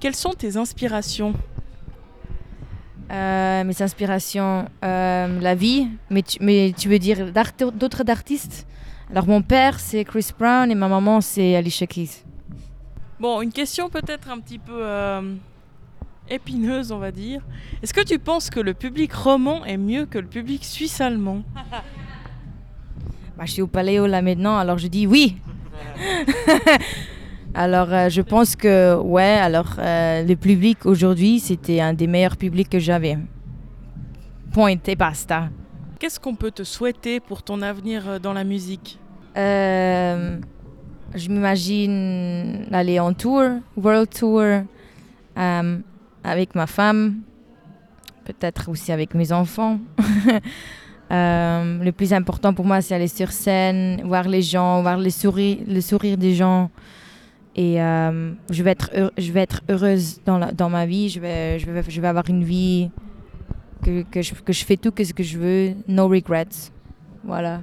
Quelles sont tes inspirations Euh, mes inspirations, euh, la vie, mais tu, mais tu veux dire d'autres artistes? Alors mon père c'est Chris Brown et ma maman c'est Alicia Keys. Bon, une question peut-être un petit peu euh, épineuse, on va dire. Est-ce que tu penses que le public roman est mieux que le public suisse-allemand Bah, je suis au Paléo là maintenant, alors je dis oui. alors euh, je pense que ouais, alors euh, le public aujourd'hui c'était un des meilleurs publics que j'avais. Point et basta. Qu'est-ce qu'on peut te souhaiter pour ton avenir euh, dans la musique? Euh, je m'imagine aller en tour, world tour, avec ma femme, peut-être aussi avec mes enfants. Le plus important pour moi, c'est aller sur scène, voir les gens, voir les sourires, le sourire des gens. Et euh, je, vais être je vais être heureuse dans, la- dans ma vie. Je vais, je, vais, je vais avoir une vie que, que, je, que je fais tout ce que je veux. No regrets. Voilà.